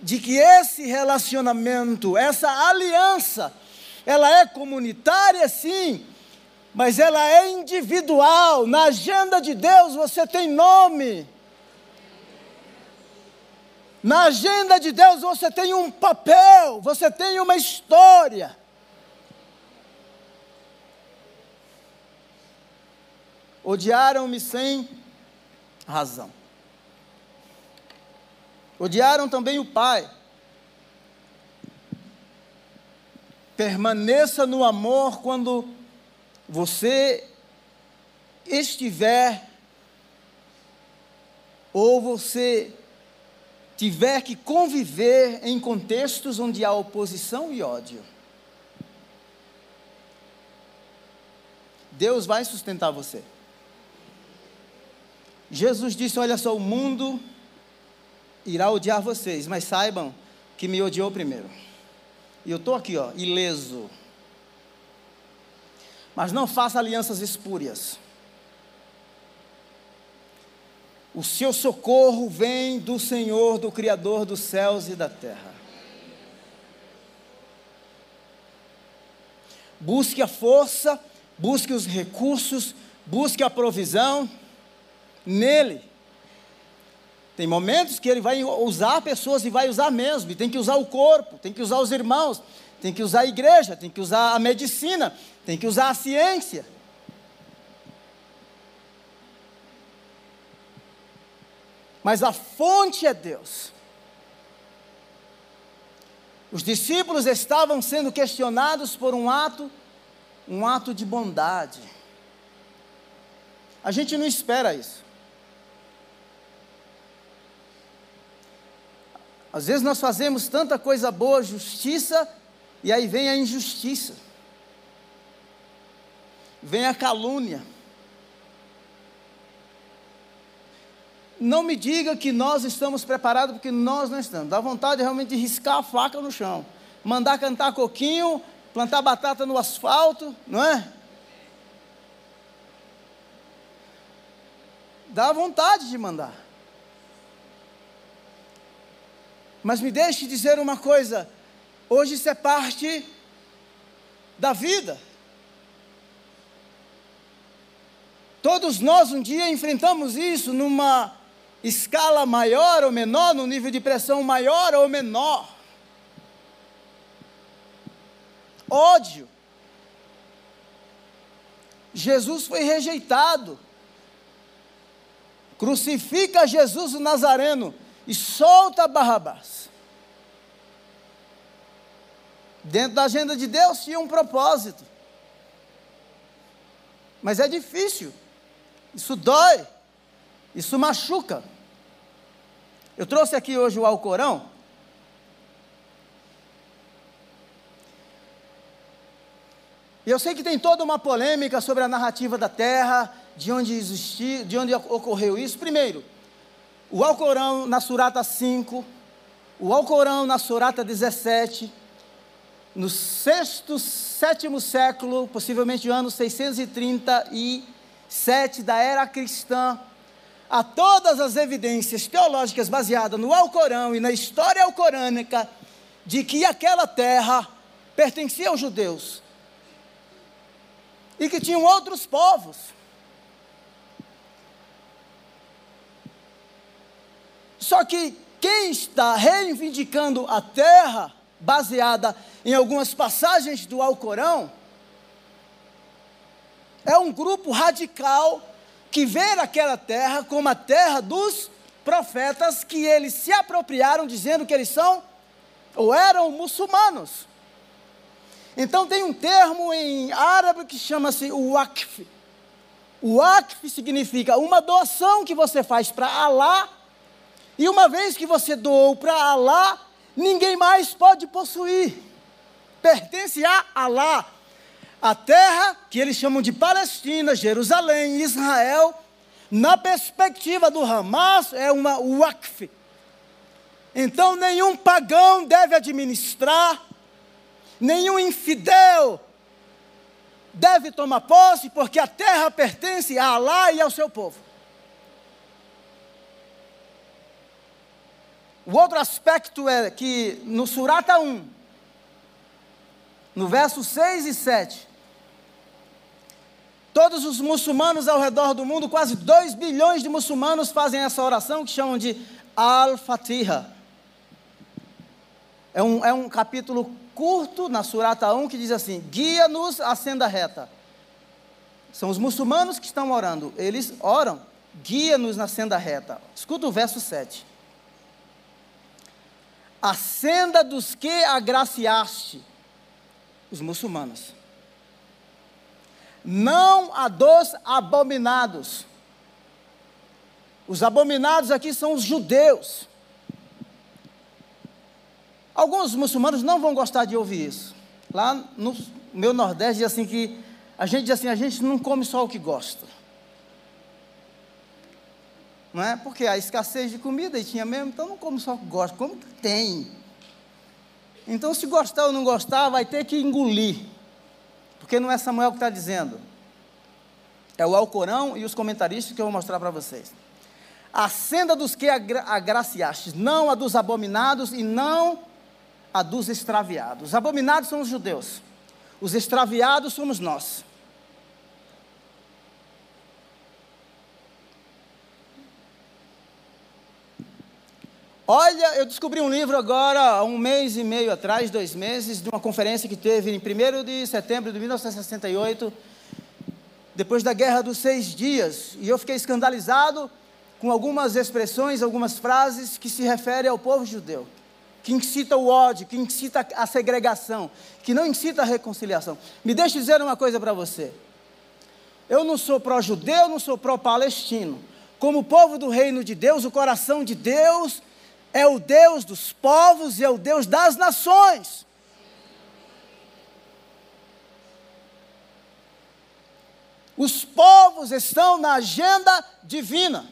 de que esse relacionamento, essa aliança, ela é comunitária sim, mas ela é individual. Na agenda de Deus você tem nome. Na agenda de Deus você tem um papel, você tem uma história. Odiaram-me sem razão. Odiaram também o Pai. Permaneça no amor quando você estiver ou você tiver que conviver em contextos onde há oposição e ódio. Deus vai sustentar você. Jesus disse: Olha só, o mundo irá odiar vocês, mas saibam que me odiou primeiro. E eu estou aqui, ó, ileso. Mas não faça alianças espúrias. O seu socorro vem do Senhor, do Criador dos céus e da terra. Busque a força, busque os recursos, busque a provisão nele. Tem momentos que ele vai usar pessoas e vai usar mesmo, e tem que usar o corpo, tem que usar os irmãos, tem que usar a igreja, tem que usar a medicina, tem que usar a ciência. Mas a fonte é Deus. Os discípulos estavam sendo questionados por um ato, um ato de bondade. A gente não espera isso. Às vezes nós fazemos tanta coisa boa, justiça, e aí vem a injustiça vem a calúnia. Não me diga que nós estamos preparados, porque nós não estamos. Dá vontade realmente de riscar a faca no chão, mandar cantar coquinho, plantar batata no asfalto, não é? Dá vontade de mandar. Mas me deixe dizer uma coisa: hoje isso é parte da vida. Todos nós um dia enfrentamos isso numa escala maior ou menor, num nível de pressão maior ou menor. Ódio. Jesus foi rejeitado. Crucifica Jesus o Nazareno e solta Barrabás. Dentro da agenda de Deus tinha um propósito. Mas é difícil. Isso dói. Isso machuca. Eu trouxe aqui hoje o Alcorão. E eu sei que tem toda uma polêmica sobre a narrativa da terra, de onde existiu, de onde ocorreu isso. Primeiro, o Alcorão na Surata 5, o Alcorão na Surata 17, no sexto, sétimo século, possivelmente ano 637 da era cristã, há todas as evidências teológicas baseadas no Alcorão e na história alcorânica de que aquela terra pertencia aos judeus e que tinham outros povos. Só que quem está reivindicando a terra, baseada em algumas passagens do Alcorão, é um grupo radical que vê aquela terra como a terra dos profetas que eles se apropriaram dizendo que eles são ou eram muçulmanos. Então tem um termo em árabe que chama-se waqf. Waqf significa uma doação que você faz para Allah e uma vez que você doou para Alá, ninguém mais pode possuir. Pertence a Alá. A terra que eles chamam de Palestina, Jerusalém, Israel, na perspectiva do Hamas, é uma waqf. Então, nenhum pagão deve administrar, nenhum infidel deve tomar posse, porque a terra pertence a Alá e ao seu povo. O outro aspecto é que no Surata 1, no verso 6 e 7, todos os muçulmanos ao redor do mundo, quase 2 bilhões de muçulmanos fazem essa oração que chamam de Al-Fatiha. É um, é um capítulo curto na Surata 1 que diz assim: guia-nos à senda reta. São os muçulmanos que estão orando, eles oram, guia-nos na senda reta. Escuta o verso 7 a senda dos que agraciaste, os muçulmanos. Não a dos abominados. Os abominados aqui são os judeus. Alguns muçulmanos não vão gostar de ouvir isso. Lá no meu Nordeste diz assim que a gente diz assim, a gente não come só o que gosta não é? Porque a escassez de comida e tinha mesmo, então não como só gosta, como que tem. Então, se gostar ou não gostar, vai ter que engolir, porque não é Samuel que está dizendo, é o Alcorão e os comentaristas que eu vou mostrar para vocês. A senda dos que agra agraciastes, não a dos abominados e não a dos extraviados. Os abominados são os judeus, os extraviados somos nós. Olha, eu descobri um livro agora, há um mês e meio atrás, dois meses, de uma conferência que teve em 1 de setembro de 1968, depois da Guerra dos Seis Dias, e eu fiquei escandalizado com algumas expressões, algumas frases que se referem ao povo judeu, que incita o ódio, que incita a segregação, que não incita a reconciliação. Me deixe dizer uma coisa para você. Eu não sou pró-judeu, não sou pró-palestino. Como povo do reino de Deus, o coração de Deus é o Deus dos povos e é o Deus das nações. Os povos estão na agenda divina.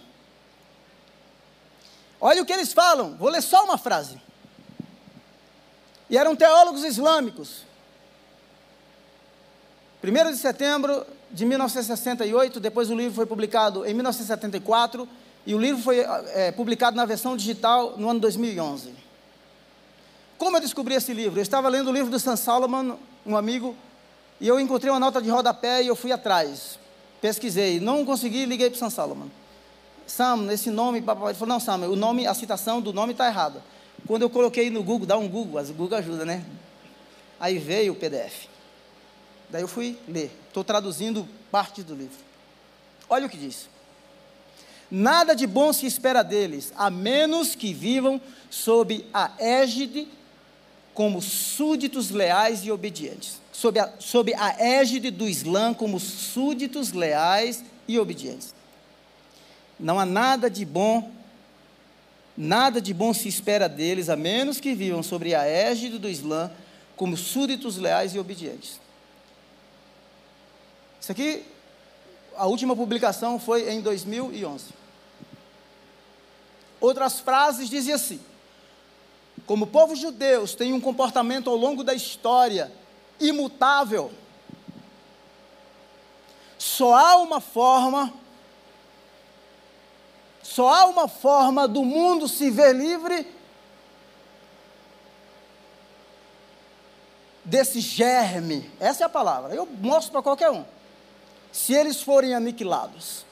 Olha o que eles falam, vou ler só uma frase. E eram teólogos islâmicos. 1 de setembro de 1968, depois o livro foi publicado em 1974, e o livro foi é, publicado na versão digital no ano 2011. Como eu descobri esse livro? Eu estava lendo o livro do Sam Solomon, um amigo, e eu encontrei uma nota de rodapé e eu fui atrás. Pesquisei, não consegui, liguei para o Sam Solomon. Sam, esse nome, papai, ele falou, não, Sam, o nome, a citação do nome está errada. Quando eu coloquei no Google, dá um Google, o Google ajuda, né? Aí veio o PDF. Daí eu fui ler. Estou traduzindo parte do livro. Olha o que diz. Nada de bom se espera deles, a menos que vivam sob a égide como súditos leais e obedientes. Sob a, sob a égide do Islã como súditos leais e obedientes. Não há nada de bom Nada de bom se espera deles, a menos que vivam sobre a égide do Islã como súditos leais e obedientes. Isso aqui, a última publicação foi em 2011. Outras frases diziam assim: como o povo judeu tem um comportamento ao longo da história imutável, só há uma forma só há uma forma do mundo se ver livre desse germe. Essa é a palavra. Eu mostro para qualquer um. Se eles forem aniquilados.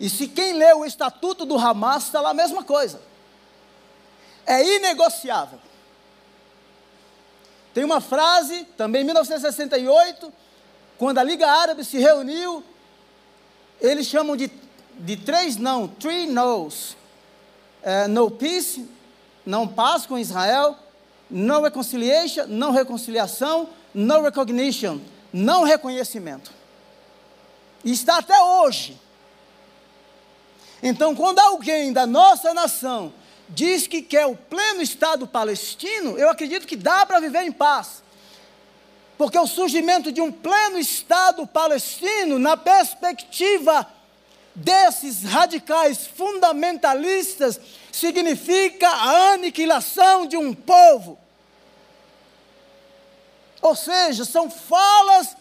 E se quem lê o estatuto do Hamas está lá a mesma coisa. É inegociável. Tem uma frase, também em 1968, quando a Liga Árabe se reuniu, eles chamam de de três não, three no's. É, no peace, não paz com Israel, no reconciliation, não reconciliação, no recognition, não reconhecimento. E está até hoje. Então, quando alguém da nossa nação diz que quer o pleno Estado palestino, eu acredito que dá para viver em paz. Porque o surgimento de um pleno Estado palestino, na perspectiva desses radicais fundamentalistas significa a aniquilação de um povo. Ou seja, são falas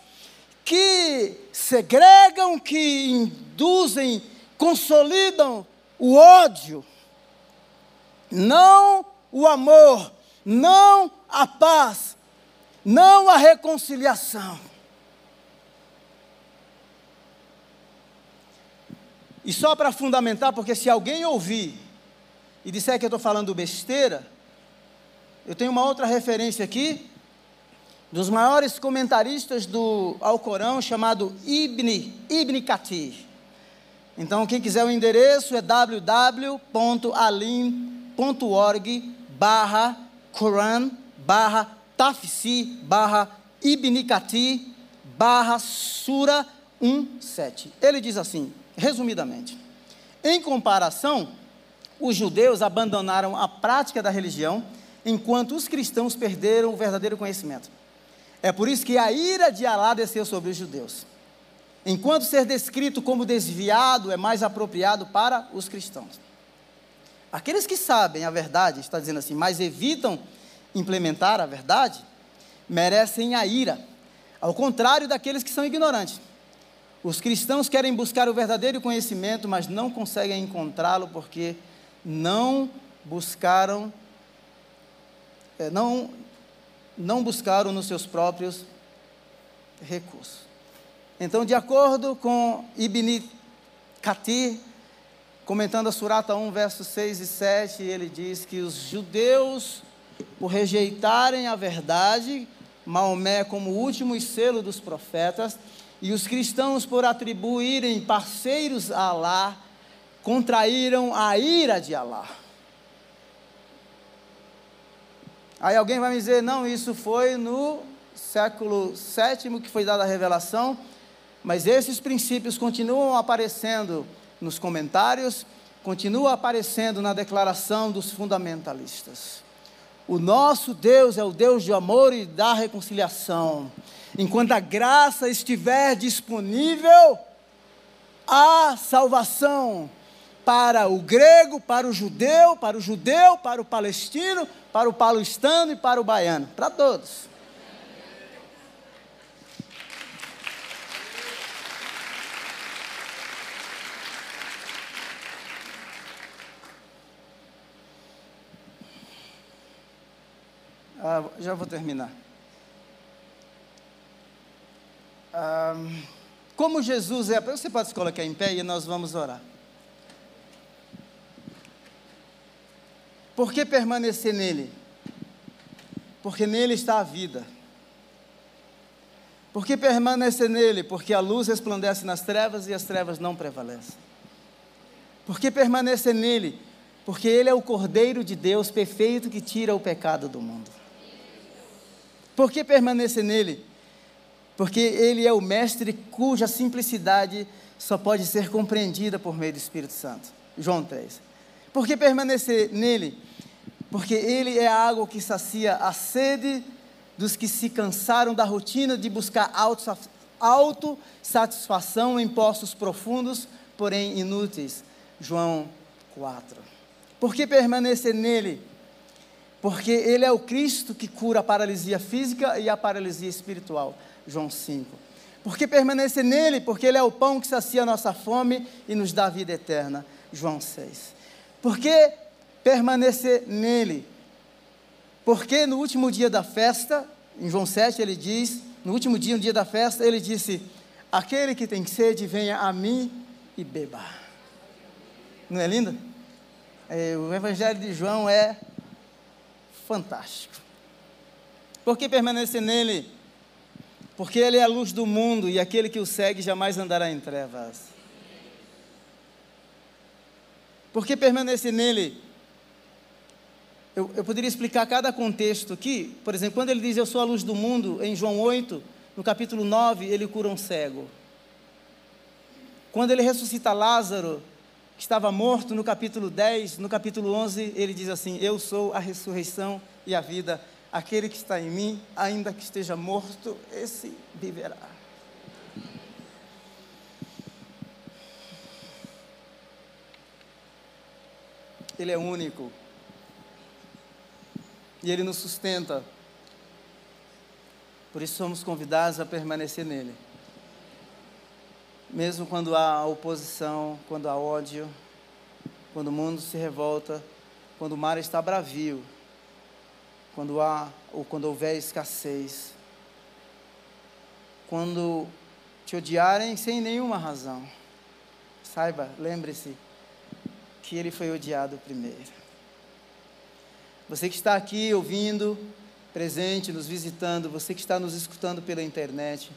que segregam, que induzem, consolidam o ódio, não o amor, não a paz, não a reconciliação. E só para fundamentar, porque se alguém ouvir e disser que eu estou falando besteira, eu tenho uma outra referência aqui, dos maiores comentaristas do Alcorão, chamado Ibn, Ibn Kathir. Então, quem quiser o endereço é www.alim.org barra Quran barra Tafsi barra Ibn Kathir barra Sura 17. Ele diz assim, resumidamente. Em comparação, os judeus abandonaram a prática da religião, enquanto os cristãos perderam o verdadeiro conhecimento. É por isso que a ira de Alá desceu sobre os judeus. Enquanto ser descrito como desviado é mais apropriado para os cristãos. Aqueles que sabem a verdade, está dizendo assim, mas evitam implementar a verdade, merecem a ira, ao contrário daqueles que são ignorantes. Os cristãos querem buscar o verdadeiro conhecimento, mas não conseguem encontrá-lo porque não buscaram, é, não, não buscaram nos seus próprios recursos. Então, de acordo com Ibn Kathir, comentando a Surata 1, versos 6 e 7, ele diz que os judeus, por rejeitarem a verdade, Maomé como último selo dos profetas, e os cristãos, por atribuírem parceiros a Alá, contraíram a ira de Alá. Aí alguém vai me dizer, não, isso foi no século VII que foi dada a revelação, mas esses princípios continuam aparecendo nos comentários, continua aparecendo na declaração dos fundamentalistas. O nosso Deus é o Deus de amor e da reconciliação. Enquanto a graça estiver disponível, há salvação para o grego, para o judeu, para o judeu, para o palestino, para o paulistano e para o baiano, para todos. Ah, já vou terminar. Ah, como Jesus é. Você pode se colocar em pé e nós vamos orar. Por que permanecer nele? Porque nele está a vida. Por que permanecer nele? Porque a luz resplandece nas trevas e as trevas não prevalecem. Por que permanecer nele? Porque ele é o Cordeiro de Deus perfeito que tira o pecado do mundo. Por que permanecer nele? Porque ele é o mestre cuja simplicidade só pode ser compreendida por meio do Espírito Santo. João 3. Por que permanecer nele? porque Ele é a água que sacia a sede dos que se cansaram da rotina de buscar autossatisfação em poços profundos, porém inúteis. João 4. Por que permanecer nele? Porque Ele é o Cristo que cura a paralisia física e a paralisia espiritual. João 5. Por que permanecer nele? Porque Ele é o pão que sacia a nossa fome e nos dá vida eterna. João 6. Por que permanecer nele. Porque no último dia da festa, em João 7, ele diz: no último dia, no dia da festa, ele disse: Aquele que tem sede, venha a mim e beba. Não é lindo? É, o Evangelho de João é fantástico. Por que permanecer nele? Porque ele é a luz do mundo e aquele que o segue jamais andará em trevas. Por que permanecer nele? Eu, eu poderia explicar cada contexto aqui. Por exemplo, quando ele diz eu sou a luz do mundo, em João 8, no capítulo 9, ele cura um cego. Quando ele ressuscita Lázaro, que estava morto, no capítulo 10, no capítulo 11, ele diz assim: Eu sou a ressurreição e a vida. Aquele que está em mim, ainda que esteja morto, esse viverá. Ele é único e Ele nos sustenta. Por isso somos convidados a permanecer nele. Mesmo quando há oposição, quando há ódio, quando o mundo se revolta, quando o mar está bravio, quando há ou quando houver escassez, quando te odiarem sem nenhuma razão, saiba, lembre-se que ele foi odiado primeiro. Você que está aqui ouvindo, presente, nos visitando, você que está nos escutando pela internet,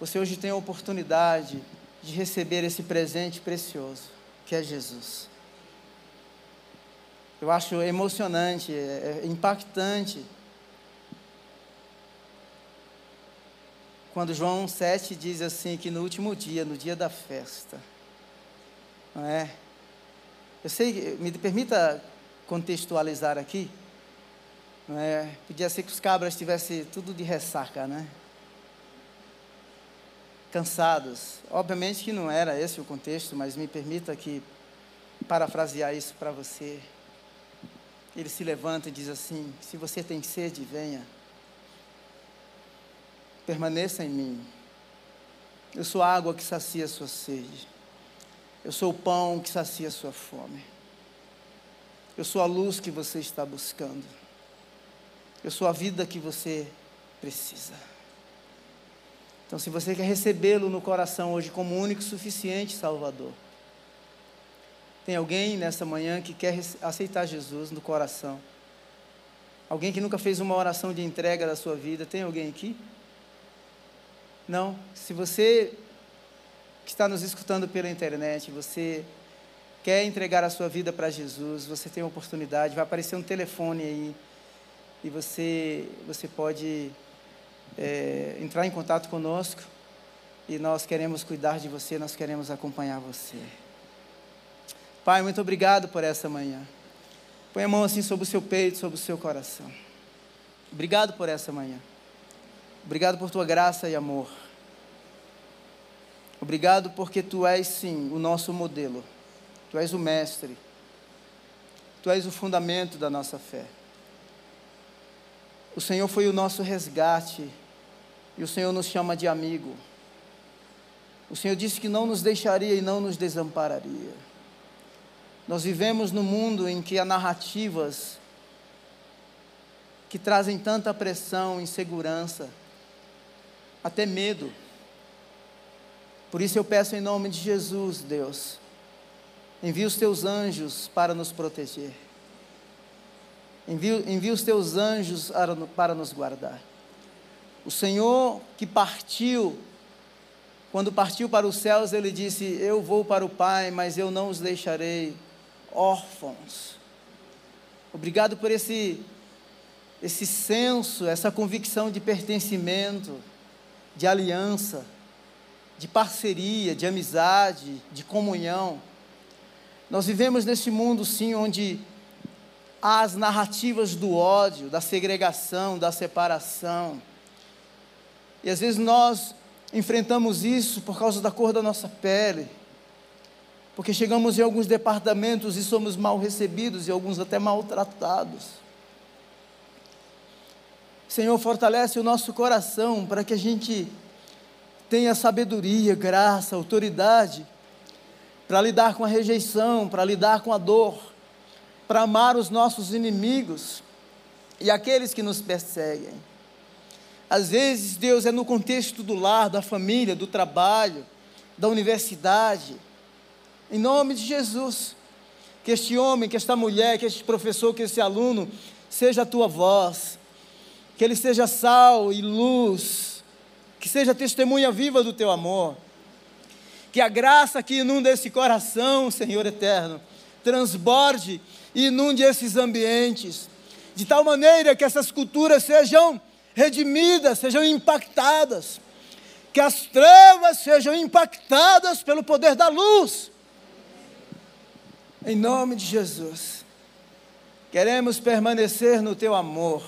você hoje tem a oportunidade de receber esse presente precioso, que é Jesus. Eu acho emocionante, é, é impactante. Quando João 7 diz assim que no último dia, no dia da festa, não é? Eu sei, me permita contextualizar aqui, é, podia ser que os cabras tivessem tudo de ressaca, né? Cansados. Obviamente que não era esse o contexto, mas me permita que parafrasear isso para você. Ele se levanta e diz assim: Se você tem sede, venha. Permaneça em mim. Eu sou a água que sacia a sua sede. Eu sou o pão que sacia a sua fome. Eu sou a luz que você está buscando. Eu sou a vida que você precisa. Então, se você quer recebê-lo no coração hoje como único e suficiente Salvador, tem alguém nessa manhã que quer aceitar Jesus no coração? Alguém que nunca fez uma oração de entrega da sua vida? Tem alguém aqui? Não? Se você que está nos escutando pela internet, você quer entregar a sua vida para Jesus, você tem uma oportunidade, vai aparecer um telefone aí e você, você pode é, entrar em contato conosco e nós queremos cuidar de você, nós queremos acompanhar você. Pai, muito obrigado por essa manhã. Põe a mão assim sobre o seu peito, sobre o seu coração. Obrigado por essa manhã. Obrigado por tua graça e amor. Obrigado porque tu és sim o nosso modelo. Tu és o mestre. Tu és o fundamento da nossa fé. O Senhor foi o nosso resgate e o Senhor nos chama de amigo. O Senhor disse que não nos deixaria e não nos desampararia. Nós vivemos num mundo em que há narrativas que trazem tanta pressão, insegurança, até medo. Por isso eu peço em nome de Jesus, Deus, envia os teus anjos para nos proteger. Envia, envia os teus anjos para nos guardar. O Senhor que partiu, quando partiu para os céus, ele disse: Eu vou para o Pai, mas eu não os deixarei órfãos. Obrigado por esse, esse senso, essa convicção de pertencimento, de aliança, de parceria, de amizade, de comunhão. Nós vivemos neste mundo, sim, onde as narrativas do ódio, da segregação, da separação. E às vezes nós enfrentamos isso por causa da cor da nossa pele, porque chegamos em alguns departamentos e somos mal recebidos e alguns até maltratados. Senhor, fortalece o nosso coração para que a gente tenha sabedoria, graça, autoridade para lidar com a rejeição, para lidar com a dor, para amar os nossos inimigos e aqueles que nos perseguem. Às vezes, Deus é no contexto do lar, da família, do trabalho, da universidade. Em nome de Jesus, que este homem, que esta mulher, que este professor, que esse aluno, seja a tua voz, que ele seja sal e luz, que seja testemunha viva do teu amor. Que a graça que inunda esse coração, Senhor eterno, transborde inunde esses ambientes, de tal maneira que essas culturas sejam redimidas, sejam impactadas, que as trevas sejam impactadas pelo poder da luz. Em nome de Jesus, queremos permanecer no teu amor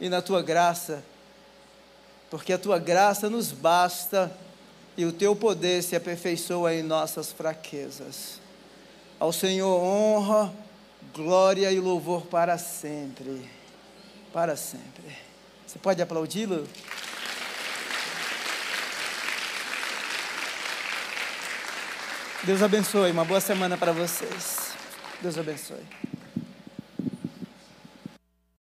e na tua graça, porque a tua graça nos basta e o teu poder se aperfeiçoa em nossas fraquezas. Ao Senhor honra, glória e louvor para sempre. Para sempre. Você pode aplaudi-lo? Deus abençoe. Uma boa semana para vocês. Deus abençoe.